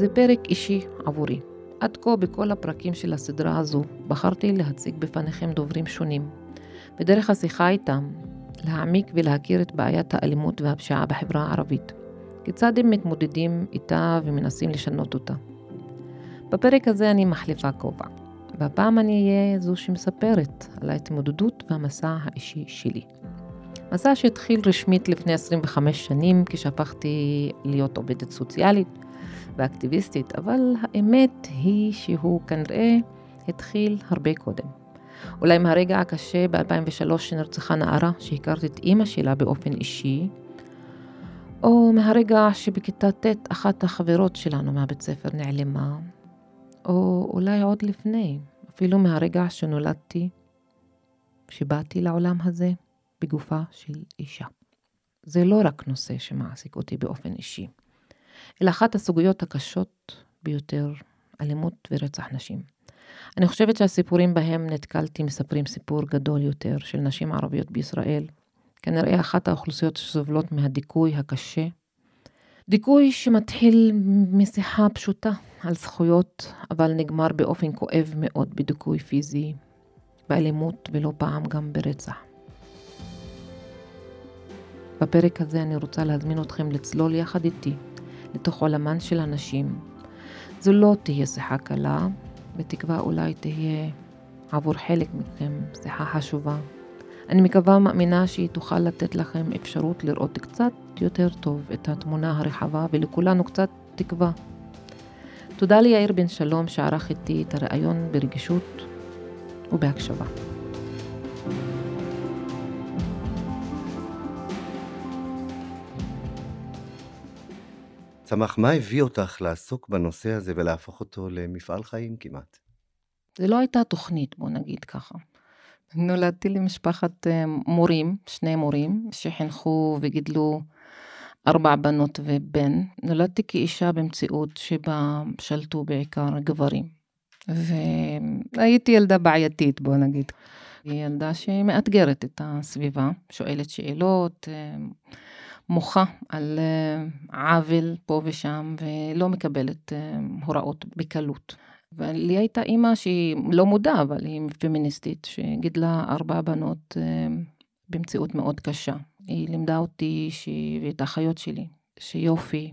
זה פרק אישי עבורי. עד כה בכל הפרקים של הסדרה הזו בחרתי להציג בפניכם דוברים שונים, ודרך השיחה איתם להעמיק ולהכיר את בעיית האלימות והפשיעה בחברה הערבית. כיצד הם מתמודדים איתה ומנסים לשנות אותה. בפרק הזה אני מחליפה כובע, והפעם אני אהיה זו שמספרת על ההתמודדות והמסע האישי שלי. מסע שהתחיל רשמית לפני 25 שנים כשהפכתי להיות עובדת סוציאלית ואקטיביסטית, אבל האמת היא שהוא כנראה התחיל הרבה קודם. אולי מהרגע הקשה ב-2003 שנרצחה נערה שהכרתי את אימא שלה באופן אישי, או מהרגע שבכיתה ט' אחת החברות שלנו מהבית ספר נעלמה, או אולי עוד לפני, אפילו מהרגע שנולדתי, שבאתי לעולם הזה בגופה של אישה. זה לא רק נושא שמעסיק אותי באופן אישי, אלא אחת הסוגיות הקשות ביותר, אלימות ורצח נשים. אני חושבת שהסיפורים בהם נתקלתי מספרים סיפור גדול יותר של נשים ערביות בישראל, כנראה אחת האוכלוסיות שסובלות מהדיכוי הקשה. דיכוי שמתחיל משיחה פשוטה על זכויות, אבל נגמר באופן כואב מאוד בדיכוי פיזי, באלימות ולא פעם גם ברצח. בפרק הזה אני רוצה להזמין אתכם לצלול יחד איתי לתוך עולמן של הנשים. זו לא תהיה שיחה קלה, בתקווה אולי תהיה עבור חלק מכם שיחה חשובה. אני מקווה ומאמינה שהיא תוכל לתת לכם אפשרות לראות קצת יותר טוב את התמונה הרחבה ולכולנו קצת תקווה. תודה ליאיר בן שלום שערך איתי את הראיון ברגישות ובהקשבה. צמח, מה הביא אותך לעסוק בנושא הזה ולהפוך אותו למפעל חיים כמעט? זה לא הייתה תוכנית, בוא נגיד ככה. נולדתי למשפחת אה, מורים, שני מורים, שחינכו וגידלו ארבע בנות ובן. נולדתי כאישה במציאות שבה שלטו בעיקר גברים. והייתי ילדה בעייתית, בוא נגיד. היא ילדה שמאתגרת את הסביבה, שואלת שאלות, אה, מוחה על אה, עוול פה ושם, ולא מקבלת הוראות בקלות. ולי הייתה אימא שהיא לא מודעה, אבל היא פמיניסטית, שגידלה ארבע בנות אה, במציאות מאוד קשה. היא לימדה אותי, ש... ואת האחיות שלי, שיופי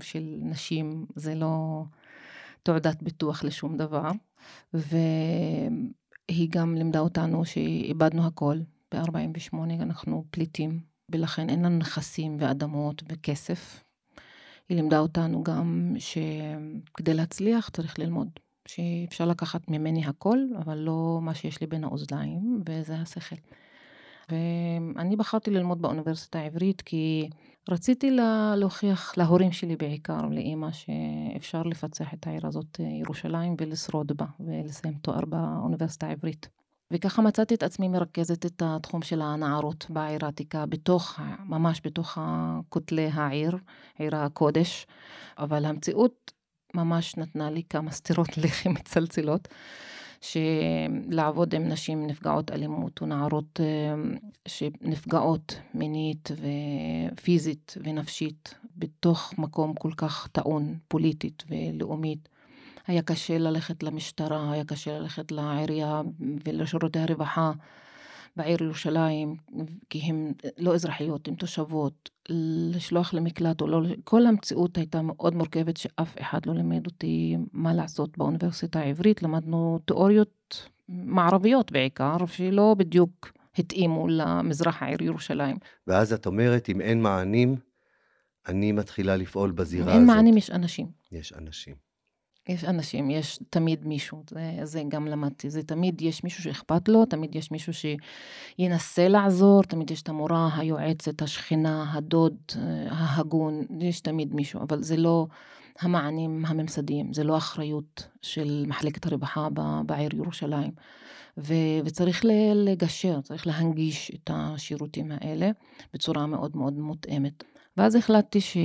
של נשים זה לא תעודת ביטוח לשום דבר. והיא גם לימדה אותנו שאיבדנו הכל. ב-48' אנחנו פליטים, ולכן אין לנו נכסים ואדמות וכסף. היא לימדה אותנו גם שכדי להצליח צריך ללמוד. שאפשר לקחת ממני הכל, אבל לא מה שיש לי בין האוזניים, וזה השכל. ואני בחרתי ללמוד באוניברסיטה העברית כי רציתי לה, להוכיח להורים שלי בעיקר, לאימא, שאפשר לפצח את העיר הזאת, ירושלים, ולשרוד בה, ולסיים תואר באוניברסיטה העברית. וככה מצאתי את עצמי מרכזת את התחום של הנערות בעיר העתיקה, בתוך, ממש בתוך כותלי העיר, עיר הקודש. אבל המציאות ממש נתנה לי כמה סטירות לחי מצלצלות, שלעבוד עם נשים נפגעות אלימות ונערות אה, שנפגעות מינית ופיזית ונפשית בתוך מקום כל כך טעון פוליטית ולאומית. היה קשה ללכת למשטרה, היה קשה ללכת לעירייה ולשירותי הרווחה. בעיר ירושלים, כי הן לא אזרחיות, הן תושבות, לשלוח למקלט או לא, כל המציאות הייתה מאוד מורכבת שאף אחד לא לימד אותי מה לעשות באוניברסיטה העברית, למדנו תיאוריות מערביות בעיקר, שלא בדיוק התאימו למזרח העיר ירושלים. ואז את אומרת, אם אין מענים, אני מתחילה לפעול בזירה הזאת. אין מענים, יש אנשים. יש אנשים. יש אנשים, יש תמיד מישהו, זה, זה גם למדתי, זה תמיד יש מישהו שאכפת לו, תמיד יש מישהו שינסה לעזור, תמיד יש את המורה, היועצת, השכנה, הדוד, אה, ההגון, יש תמיד מישהו, אבל זה לא המענים הממסדיים, זה לא אחריות של מחלקת הרווחה בעיר ירושלים. ו, וצריך לגשר, צריך להנגיש את השירותים האלה בצורה מאוד מאוד מותאמת. ואז החלטתי ש...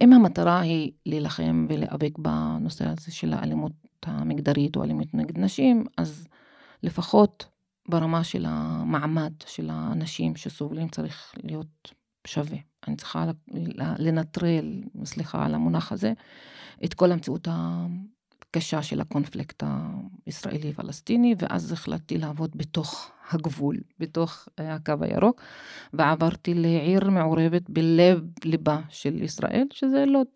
אם המטרה היא להילחם ולהיאבק בנושא הזה של האלימות המגדרית או אלימות נגד נשים, אז לפחות ברמה של המעמד של האנשים שסובלים צריך להיות שווה. אני צריכה לנטרל, סליחה על המונח הזה, את כל המציאות הקשה של הקונפליקט הישראלי-פלסטיני, ואז החלטתי לעבוד בתוך הגבול, בתוך אה, הקו הירוק, ועברתי לעיר מעורבת בלב ליבה של ישראל, שזה לוד.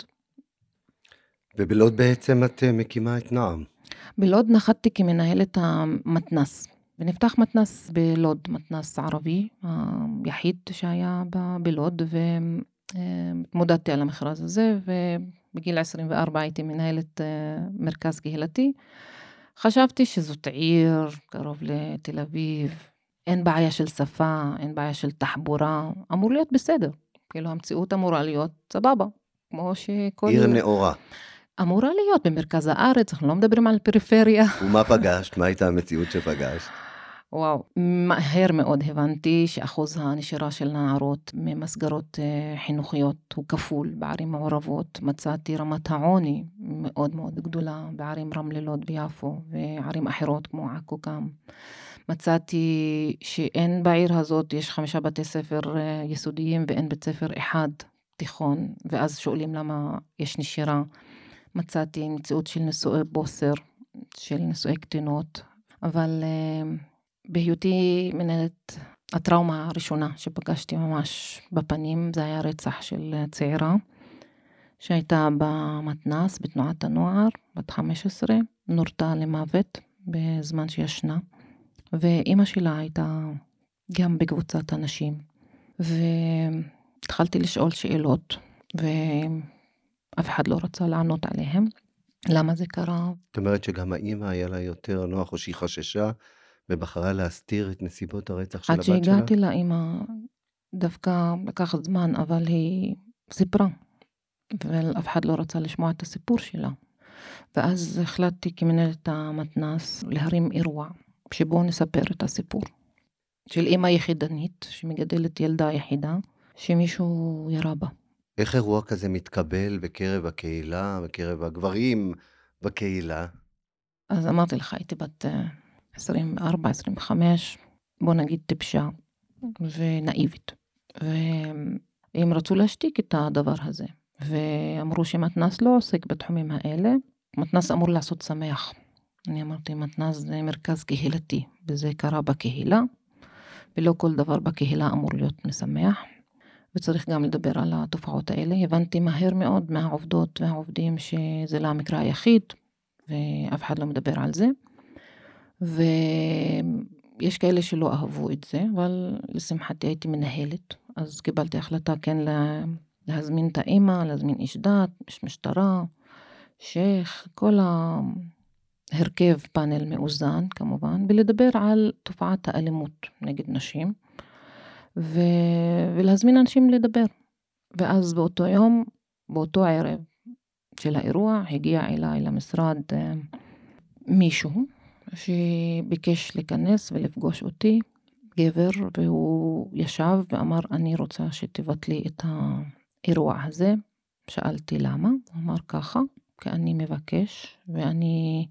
ובלוד בעצם את אה, מקימה את נועם. בלוד נחתתי כמנהלת המתנ"ס. ונפתח מתנ"ס בלוד, מתנ"ס ערבי, היחיד שהיה בלוד, והתמודדתי על המכרז הזה, ובגיל 24 הייתי מנהלת אה, מרכז קהילתי. חשבתי שזאת עיר קרוב לתל אביב, אין בעיה של שפה, אין בעיה של תחבורה, אמור להיות בסדר. כאילו המציאות אמורה להיות סבבה, כמו שכל... עיר נאורה. אמורה להיות במרכז הארץ, אנחנו לא מדברים על פריפריה. ומה פגשת? מה הייתה המציאות שפגשת? וואו, מהר מאוד הבנתי שאחוז הנשירה של נערות ממסגרות אה, חינוכיות הוא כפול בערים מעורבות. מצאתי רמת העוני מאוד מאוד גדולה בערים רמלה, לוד ויפו וערים אחרות כמו עכו גם. מצאתי שאין בעיר הזאת, יש חמישה בתי ספר אה, יסודיים ואין בית ספר אחד תיכון, ואז שואלים למה יש נשירה. מצאתי מציאות של נישואי בוסר, של נישואי קטינות, אבל אה, בהיותי מנהלת הטראומה הראשונה שפגשתי ממש בפנים, זה היה רצח של צעירה שהייתה במתנ"ס, בתנועת הנוער, בת 15, נורתה למוות בזמן שישנה, ואימא שלה הייתה גם בקבוצת הנשים. והתחלתי לשאול שאלות, ואף אחד לא רצה לענות עליהן. למה זה קרה? זאת אומרת שגם האימא היה לה יותר נוח, או שהיא חששה ובחרה להסתיר את נסיבות הרצח של הבת שלה? עד שהגעתי לאימא, דווקא לקח זמן, אבל היא סיפרה, ואף אחד לא רצה לשמוע את הסיפור שלה. ואז החלטתי כמנהלת המתנ"ס להרים אירוע, שבו נספר את הסיפור. של אימא יחידנית, שמגדלת ילדה יחידה, שמישהו ירה בה. איך אירוע כזה מתקבל בקרב הקהילה, בקרב הגברים בקהילה? אז אמרתי לך, הייתי בת אה, 24, 25, בוא נגיד טיפשה ונאיבית. והם רצו להשתיק את הדבר הזה, ואמרו שמתנ"ס לא עוסק בתחומים האלה, מתנ"ס אמור לעשות שמח. אני אמרתי, מתנ"ס זה מרכז קהילתי, וזה קרה בקהילה, ולא כל דבר בקהילה אמור להיות משמח. וצריך גם לדבר על התופעות האלה. הבנתי מהר מאוד מהעובדות והעובדים שזה לא המקרה היחיד, ואף אחד לא מדבר על זה. ויש כאלה שלא אהבו את זה, אבל לשמחתי הייתי מנהלת, אז קיבלתי החלטה כן להזמין את האימא, להזמין איש דת, איש משטרה, שייח, כל ההרכב פאנל מאוזן כמובן, ולדבר על תופעת האלימות נגד נשים, ו... ולהזמין אנשים לדבר. ואז באותו יום, באותו ערב של האירוע, הגיע אליי למשרד אה, מישהו, שביקש להיכנס ולפגוש אותי, גבר, והוא ישב ואמר, אני רוצה שתבטלי את האירוע הזה. שאלתי למה, הוא אמר ככה, כי אני מבקש, ואני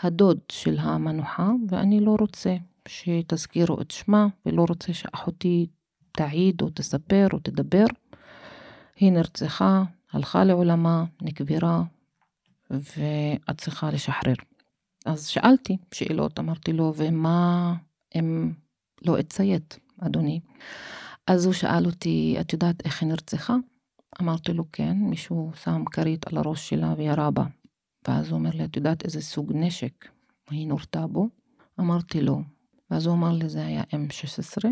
הדוד של המנוחה, ואני לא רוצה שתזכירו את שמה, ולא רוצה שאחותי תעיד או תספר או תדבר. היא נרצחה, הלכה לעולמה, נקברה, ואת צריכה לשחרר. אז שאלתי שאלות, אמרתי לו, ומה אם לא אציית, אדוני? אז הוא שאל אותי, את יודעת איך היא נרצחה? אמרתי לו, כן, מישהו שם כרית על הראש שלה וירה בה. ואז הוא אומר לי, את יודעת איזה סוג נשק היא נורתה בו? אמרתי לו. ואז הוא אמר לי, זה היה M16,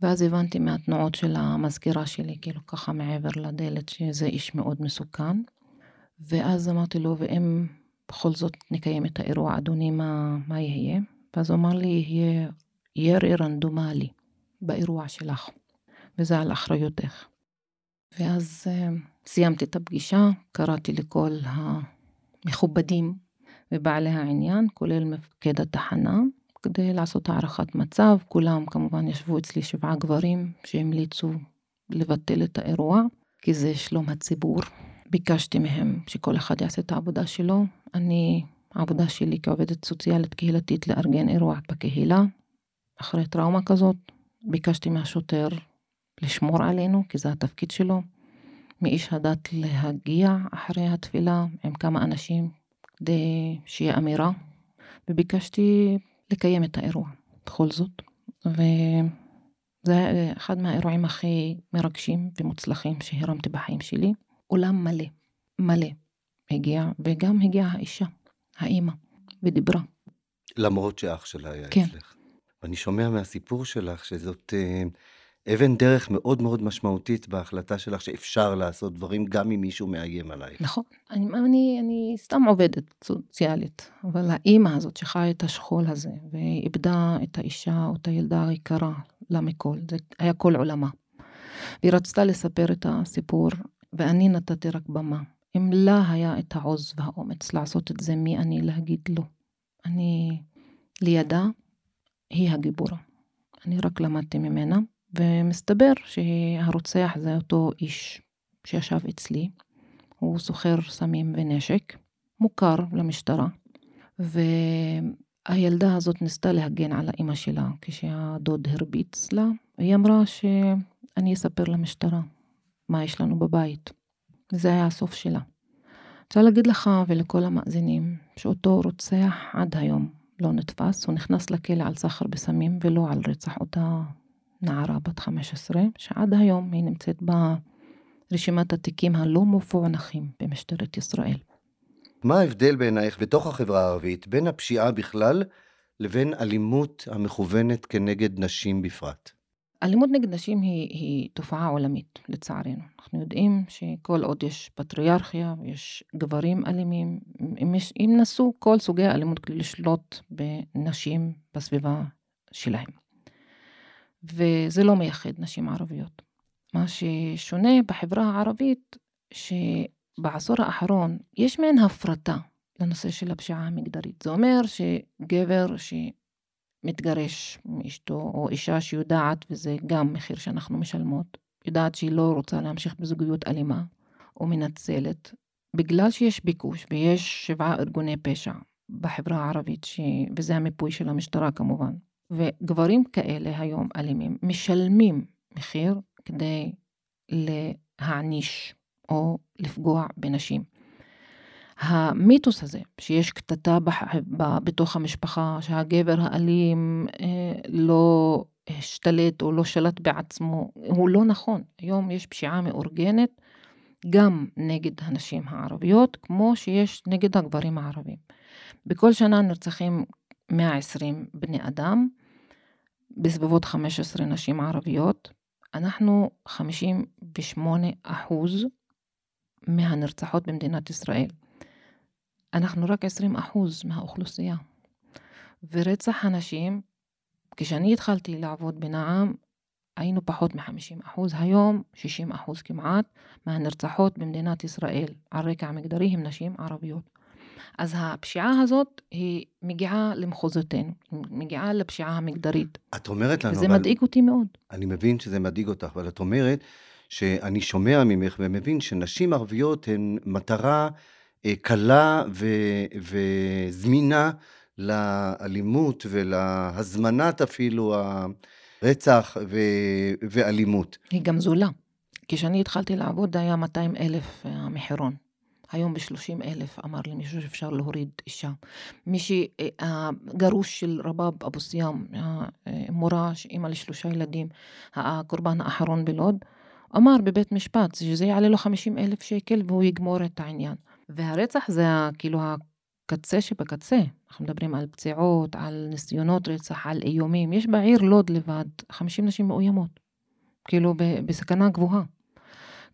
ואז הבנתי מהתנועות של המזכירה שלי, כאילו ככה מעבר לדלת, שזה איש מאוד מסוכן. ואז אמרתי לו, ואם בכל זאת נקיים את האירוע, אדוני, מה, מה יהיה? ואז הוא אמר לי, יהיה ירי רנדומלי באירוע שלך, וזה על אחריותך. ואז uh, סיימתי את הפגישה, קראתי לכל המכובדים ובעלי העניין, כולל מפקד התחנה, כדי לעשות הערכת מצב. כולם כמובן ישבו אצלי שבעה גברים שהמליצו לבטל את האירוע, כי זה שלום הציבור. ביקשתי מהם שכל אחד יעשה את העבודה שלו. אני, העבודה שלי כעובדת סוציאלית קהילתית לארגן אירוע בקהילה. אחרי טראומה כזאת, ביקשתי מהשוטר לשמור עלינו, כי זה התפקיד שלו, מאיש הדת להגיע אחרי התפילה עם כמה אנשים כדי שיהיה אמירה, וביקשתי לקיים את האירוע בכל זאת. וזה היה אחד מהאירועים הכי מרגשים ומוצלחים שהרמתי בחיים שלי. אולם מלא, מלא הגיע, וגם הגיעה האישה, האימא, ודיברה. למרות שאח שלה היה כן. אצלך. ואני שומע מהסיפור שלך שזאת אה, אבן דרך מאוד מאוד משמעותית בהחלטה שלך שאפשר לעשות דברים גם אם מישהו מאיים עלייך. נכון. אני, אני, אני סתם עובדת סוציאלית, אבל האימא הזאת שחיה את השכול הזה, ואיבדה את האישה או את הילדה היקרה לה מכל, זה היה כל עולמה. והיא רצתה לספר את הסיפור, ואני נתתי רק במה. אם לה היה את העוז והאומץ לעשות את זה, מי אני להגיד לא? אני לידה, היא הגיבורה. אני רק למדתי ממנה, ומסתבר שהרוצח זה אותו איש שישב אצלי. הוא סוחר סמים ונשק, מוכר למשטרה, והילדה הזאת ניסתה להגן על האימא שלה כשהדוד הרביץ לה, והיא אמרה שאני אספר למשטרה מה יש לנו בבית. וזה היה הסוף שלה. רוצה להגיד לך ולכל המאזינים שאותו רוצח עד היום לא נתפס, הוא נכנס לכלא על סחר בסמים ולא על רצח אותה נערה בת 15, שעד היום היא נמצאת ברשימת התיקים הלא מפוענחים במשטרת ישראל. מה ההבדל בעינייך בתוך החברה הערבית בין הפשיעה בכלל לבין אלימות המכוונת כנגד נשים בפרט? אלימות נגד נשים היא, היא תופעה עולמית, לצערנו. אנחנו יודעים שכל עוד יש פטריארכיה ויש גברים אלימים, אם, יש, אם נסו כל סוגי האלימות כדי לשלוט בנשים בסביבה שלהם. וזה לא מייחד נשים ערביות. מה ששונה בחברה הערבית, שבעשור האחרון יש מעין הפרטה לנושא של הפשיעה המגדרית. זה אומר שגבר ש... מתגרש מאשתו, או אישה שיודעת, וזה גם מחיר שאנחנו משלמות, יודעת שהיא לא רוצה להמשיך בזוגיות אלימה או מנצלת, בגלל שיש ביקוש ויש שבעה ארגוני פשע בחברה הערבית, ש... וזה המיפוי של המשטרה כמובן, וגברים כאלה היום אלימים משלמים מחיר כדי להעניש או לפגוע בנשים. המיתוס הזה, שיש קטטה בח... בתוך המשפחה, שהגבר האלים אה, לא השתלט או לא שלט בעצמו, הוא לא נכון. היום יש פשיעה מאורגנת גם נגד הנשים הערביות, כמו שיש נגד הגברים הערבים. בכל שנה נרצחים 120 בני אדם, בסביבות 15 נשים ערביות. אנחנו 58 אחוז מהנרצחות במדינת ישראל. אנחנו רק 20 אחוז מהאוכלוסייה. ורצח הנשים, כשאני התחלתי לעבוד בנעם, היינו פחות מ-50 אחוז, היום 60 אחוז כמעט מהנרצחות במדינת ישראל על רקע מגדרי הם נשים ערביות. אז הפשיעה הזאת היא מגיעה למחוזותינו, מגיעה לפשיעה המגדרית. את אומרת לנו, וזה אבל... מדאיג אותי מאוד. אני מבין שזה מדאיג אותך, אבל את אומרת שאני שומע ממך ומבין שנשים ערביות הן מטרה קלה ו- וזמינה לאלימות ולהזמנת אפילו הרצח ו- ואלימות. היא גם זולה. כשאני התחלתי לעבוד היה 200 אלף אה, המחירון. היום ב-30 אלף אמר לי מישהו שאפשר להוריד אישה. מישהי, אה, הגרוש של רבאב אבו סיאם, מורה, אימא לשלושה ילדים, הקורבן האחרון בלוד, אמר בבית משפט שזה יעלה לו 50 אלף שקל והוא יגמור את העניין. והרצח זה כאילו הקצה שבקצה. אנחנו מדברים על פציעות, על ניסיונות רצח, על איומים. יש בעיר לוד לבד 50 נשים מאוימות. כאילו בסכנה גבוהה.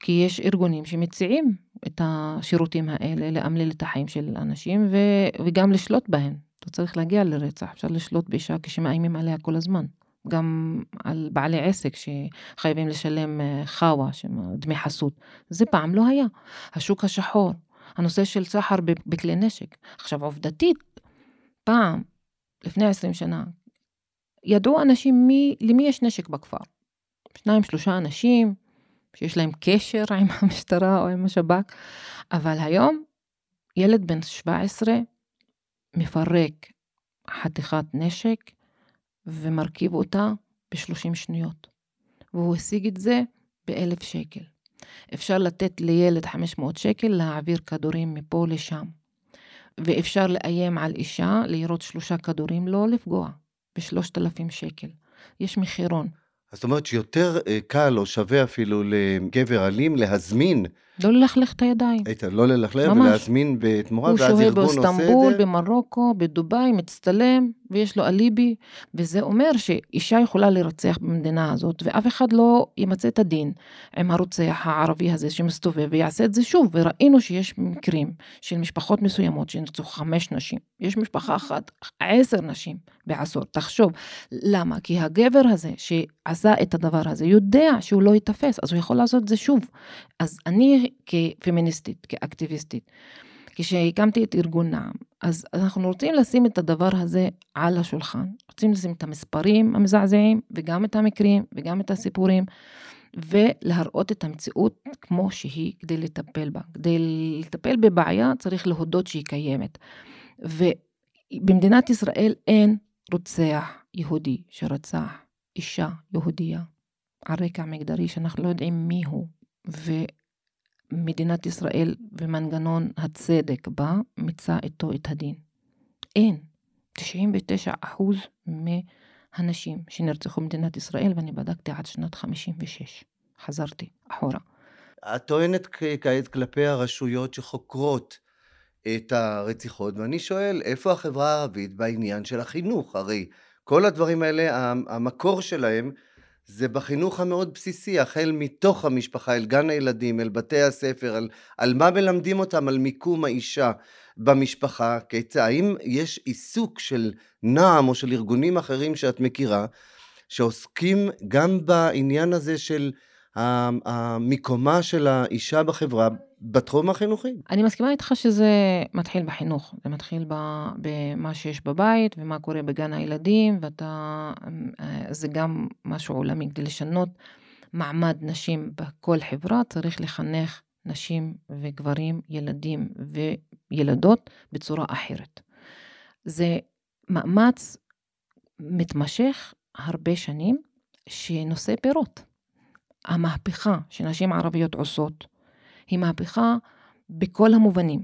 כי יש ארגונים שמציעים את השירותים האלה לאמלל את החיים של אנשים ו- וגם לשלוט בהם. אתה צריך להגיע לרצח, אפשר לשלוט באישה כשמאיימים עליה כל הזמן. גם על בעלי עסק שחייבים לשלם אה, חאווה, דמי חסות. זה פעם לא היה. השוק השחור, הנושא של סחר בכלי נשק. עכשיו עובדתית, פעם, לפני עשרים שנה, ידעו אנשים מי, למי יש נשק בכפר. שניים, שלושה אנשים שיש להם קשר עם המשטרה או עם השב"כ, אבל היום ילד בן 17 מפרק חתיכת נשק ומרכיב אותה ב-30 שניות. והוא השיג את זה באלף שקל. אפשר לתת לילד 500 שקל להעביר כדורים מפה לשם. ואפשר לאיים על אישה לירות שלושה כדורים, לא לפגוע, בשלושת אלפים שקל. יש מחירון. זאת אומרת שיותר אה, קל או שווה אפילו לגבר אלים להזמין. לא ללכלך את הידיים. את ה- לא ללכלך ולהזמין בתמורה, הוא ואז שוהה ארגון עושה את זה. במרוקו, בדובאי, מצטלם, ויש לו אליבי, וזה אומר שאישה יכולה לרצח במדינה הזאת, ואף אחד לא ימצה את הדין עם הרוצח הערבי הזה שמסתובב ויעשה את זה שוב, וראינו שיש מקרים של משפחות מסוימות שנרצחו חמש נשים, יש משפחה אחת, עשר נשים בעשור, תחשוב, למה? כי הגבר הזה שעשה את הדבר הזה יודע שהוא לא ייתפס, אז הוא יכול לעשות את זה שוב. אז אני כפמיניסטית, כאקטיביסטית, כשהקמתי את ארגון נעם, אז אנחנו רוצים לשים את הדבר הזה על השולחן. רוצים לשים את המספרים המזעזעים, וגם את המקרים, וגם את הסיפורים, ולהראות את המציאות כמו שהיא כדי לטפל בה. כדי לטפל בבעיה צריך להודות שהיא קיימת. ובמדינת ישראל אין רוצח יהודי שרצח אישה יהודייה על רקע מגדרי שאנחנו לא יודעים מי הוא. ומדינת ישראל ומנגנון הצדק בה מצא איתו את הדין. אין. 99 אחוז מהנשים שנרצחו במדינת ישראל, ואני בדקתי עד שנת 56. חזרתי אחורה. את טוענת כעת כלפי הרשויות שחוקרות את הרציחות, ואני שואל, איפה החברה הערבית בעניין של החינוך? הרי כל הדברים האלה, המ- המקור שלהם זה בחינוך המאוד בסיסי, החל מתוך המשפחה, אל גן הילדים, אל בתי הספר, על, על מה מלמדים אותם, על מיקום האישה במשפחה, כיצד, האם יש עיסוק של נעם או של ארגונים אחרים שאת מכירה, שעוסקים גם בעניין הזה של ה- המיקומה של האישה בחברה בתחום החינוכי. אני מסכימה איתך שזה מתחיל בחינוך, זה מתחיל במה שיש בבית ומה קורה בגן הילדים, ואתה, אה, זה גם משהו עולמי, כדי לשנות מעמד נשים בכל חברה צריך לחנך נשים וגברים, ילדים וילדות בצורה אחרת. זה מאמץ מתמשך הרבה שנים שנושא פירות. המהפכה שנשים ערביות עושות היא מהפכה בכל המובנים.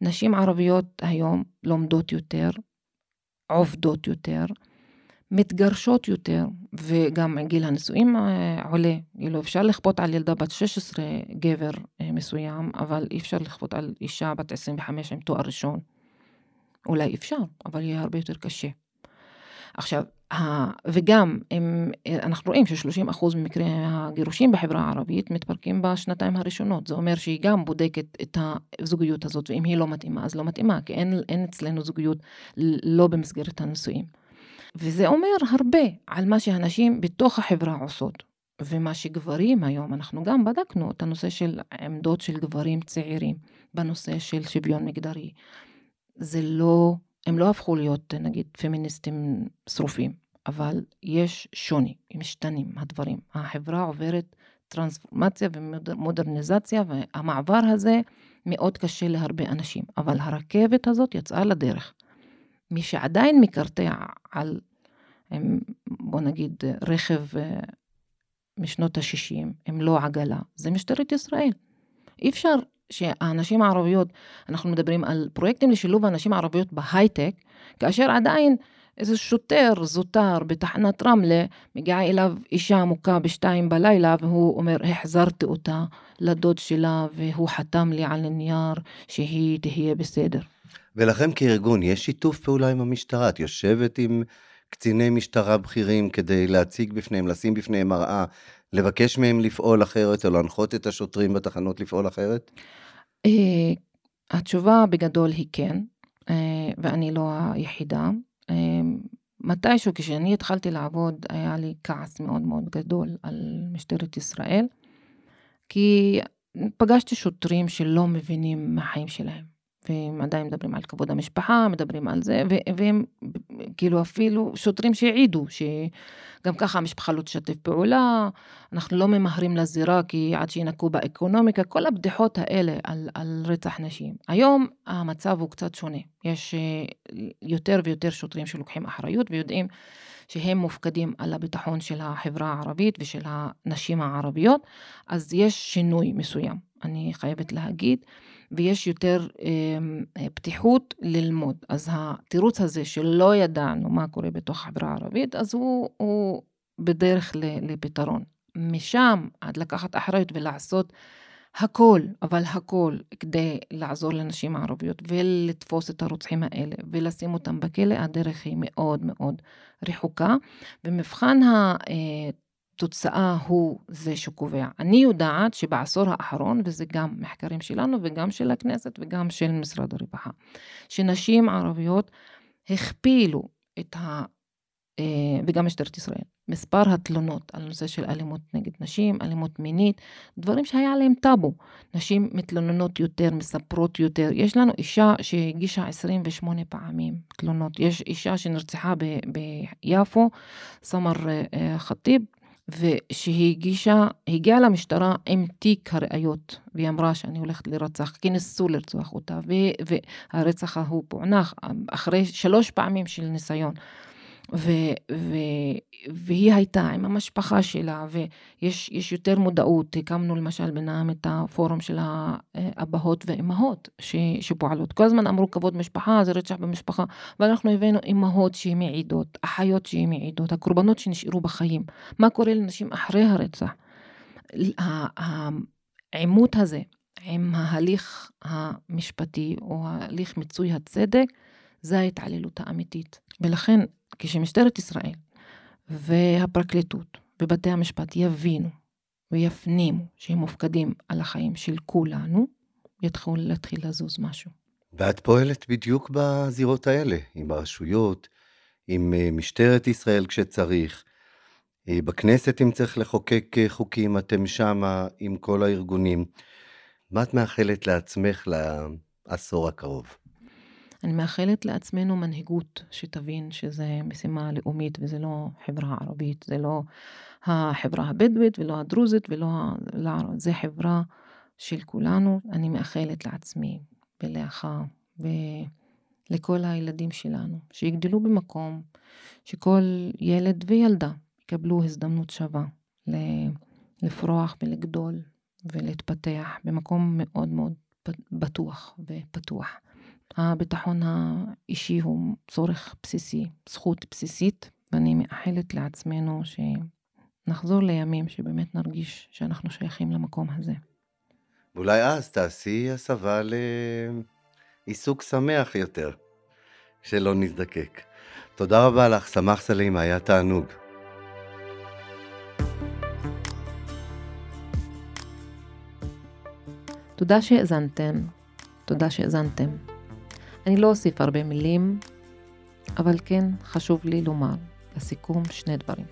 נשים ערביות היום לומדות יותר, עובדות יותר, מתגרשות יותר, וגם גיל הנישואים אה, עולה. כאילו אפשר לכפות על ילדה בת 16 גבר אה, מסוים, אבל אי אפשר לכפות על אישה בת 25 עם תואר ראשון. אולי אפשר, אבל יהיה הרבה יותר קשה. עכשיו, וגם אם, אנחנו רואים ש-30% ממקרי הגירושים בחברה הערבית מתפרקים בשנתיים הראשונות. זה אומר שהיא גם בודקת את הזוגיות הזאת, ואם היא לא מתאימה, אז לא מתאימה, כי אין, אין אצלנו זוגיות לא במסגרת הנישואים. וזה אומר הרבה על מה שהנשים בתוך החברה עושות. ומה שגברים היום, אנחנו גם בדקנו את הנושא של עמדות של גברים צעירים בנושא של שוויון מגדרי. זה לא, הם לא הפכו להיות נגיד פמיניסטים שרופים, אבל יש שוני, משתנים הדברים. החברה עוברת טרנספורמציה ומודרניזציה, והמעבר הזה מאוד קשה להרבה אנשים. אבל הרכבת הזאת יצאה לדרך. מי שעדיין מקרטע על, בוא נגיד, רכב משנות ה-60, הם לא עגלה, זה משטרת ישראל. אי אפשר שהנשים הערביות, אנחנו מדברים על פרויקטים לשילוב הנשים הערביות בהייטק, כאשר עדיין איזה שוטר זוטר בתחנת רמלה, מגיעה אליו אישה מוכה בשתיים בלילה, והוא אומר, החזרתי אותה לדוד שלה, והוא חתם לי על נייר שהיא תהיה בסדר. ולכם כארגון, יש שיתוף פעולה עם המשטרה? את יושבת עם קציני משטרה בכירים כדי להציג בפניהם, לשים בפניהם מראה, לבקש מהם לפעול אחרת, או להנחות את השוטרים בתחנות לפעול אחרת? התשובה בגדול היא כן, ואני לא היחידה. מתישהו כשאני התחלתי לעבוד היה לי כעס מאוד מאוד גדול על משטרת ישראל, כי פגשתי שוטרים שלא מבינים מהחיים שלהם. והם עדיין מדברים על כבוד המשפחה, מדברים על זה, והם כאילו אפילו שוטרים שהעידו שגם ככה המשפחה לא תשתף פעולה, אנחנו לא ממהרים לזירה כי עד שינקו באקונומיקה, כל הבדיחות האלה על, על רצח נשים. היום המצב הוא קצת שונה, יש אה, יותר ויותר שוטרים שלוקחים אחריות ויודעים שהם מופקדים על הביטחון של החברה הערבית ושל הנשים הערביות, אז יש שינוי מסוים, אני חייבת להגיד. ויש יותר אמ, אה, פתיחות ללמוד. אז התירוץ הזה שלא ידענו מה קורה בתוך החברה הערבית, אז הוא, הוא בדרך לפתרון. משם עד לקחת אחריות ולעשות הכל, אבל הכל, כדי לעזור לנשים הערביות ולתפוס את הרוצחים האלה ולשים אותם בכלא, הדרך היא מאוד מאוד רחוקה. ומבחן התוצאה הוא זה שקובע. אני יודעת שבעשור האחרון, וזה גם מחקרים שלנו וגם של הכנסת וגם של משרד הרווחה, שנשים ערביות הכפילו את ה... אה, וגם משטרת ישראל, מספר התלונות על נושא של אלימות נגד נשים, אלימות מינית, דברים שהיה עליהם טאבו. נשים מתלוננות יותר, מספרות יותר. יש לנו אישה שהגישה 28 פעמים תלונות. יש אישה שנרצחה ביפו, סמר אה, ח'טיב, ושהיא הגישה, הגיעה למשטרה עם תיק הראיות, והיא אמרה שאני הולכת לרצח, כי ניסו לרצוח אותה, והרצח ההוא פוענח אחרי שלוש פעמים של ניסיון. ו, ו, והיא הייתה עם המשפחה שלה, ויש יותר מודעות. הקמנו למשל בנעם את הפורום של האבהות והאימהות שפועלות. כל הזמן אמרו כבוד משפחה, זה רצח במשפחה, ואנחנו הבאנו אימהות שהן מעידות, אחיות שהן מעידות, הקורבנות שנשארו בחיים. מה קורה לנשים אחרי הרצח? העימות הזה עם ההליך המשפטי או הליך מיצוי הצדק, זה ההתעללות האמיתית. ולכן כשמשטרת ישראל והפרקליטות ובתי המשפט יבינו ויפנימו שהם מופקדים על החיים של כולנו, יתחילו להתחיל לזוז משהו. ואת פועלת בדיוק בזירות האלה, עם הרשויות, עם אה, משטרת ישראל כשצריך, אה, בכנסת אם צריך לחוקק אה, חוקים, אתם שמה עם כל הארגונים. מה את מאחלת לעצמך לעשור הקרוב? אני מאחלת לעצמנו מנהיגות שתבין שזה משימה לאומית וזה לא חברה ערבית, זה לא החברה הבדואית ולא הדרוזית ולא... לא, זה חברה של כולנו. אני מאחלת לעצמי ולאח ולכל הילדים שלנו, שיגדלו במקום שכל ילד וילדה יקבלו הזדמנות שווה לפרוח ולגדול ולהתפתח במקום מאוד מאוד בטוח ופתוח. הביטחון האישי הוא צורך בסיסי, זכות בסיסית, ואני מאחלת לעצמנו שנחזור לימים שבאמת נרגיש שאנחנו שייכים למקום הזה. ואולי אז תעשי הסבה לעיסוק שמח יותר, שלא נזדקק. תודה רבה לך, סמך סלימה, היה תענוג. תודה שהאזנתם, תודה שהאזנתם. אני לא אוסיף הרבה מילים, אבל כן חשוב לי לומר לסיכום שני דברים.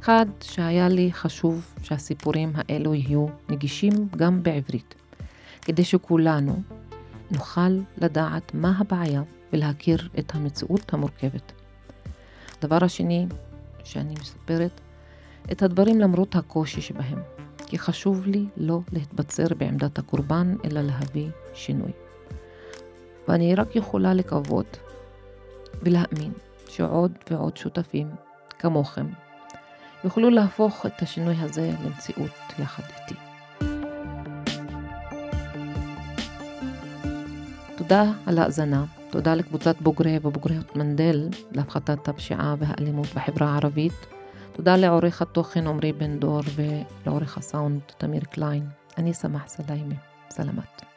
אחד, שהיה לי חשוב שהסיפורים האלו יהיו נגישים גם בעברית, כדי שכולנו נוכל לדעת מה הבעיה ולהכיר את המציאות המורכבת. הדבר השני, שאני מספרת את הדברים למרות הקושי שבהם, כי חשוב לי לא להתבצר בעמדת הקורבן, אלא להביא שינוי. ואני רק יכולה לקוות ולהאמין שעוד ועוד שותפים כמוכם יוכלו להפוך את השינוי הזה למציאות יחד איתי. תודה על ההאזנה, תודה לקבוצת בוגרי ובוגריות מנדל להפחתת הפשיעה והאלימות בחברה הערבית, תודה לעורך התוכן עמרי בן דור ולעורך הסאונד תמיר קליין. אני סמח סליימה. סלמת.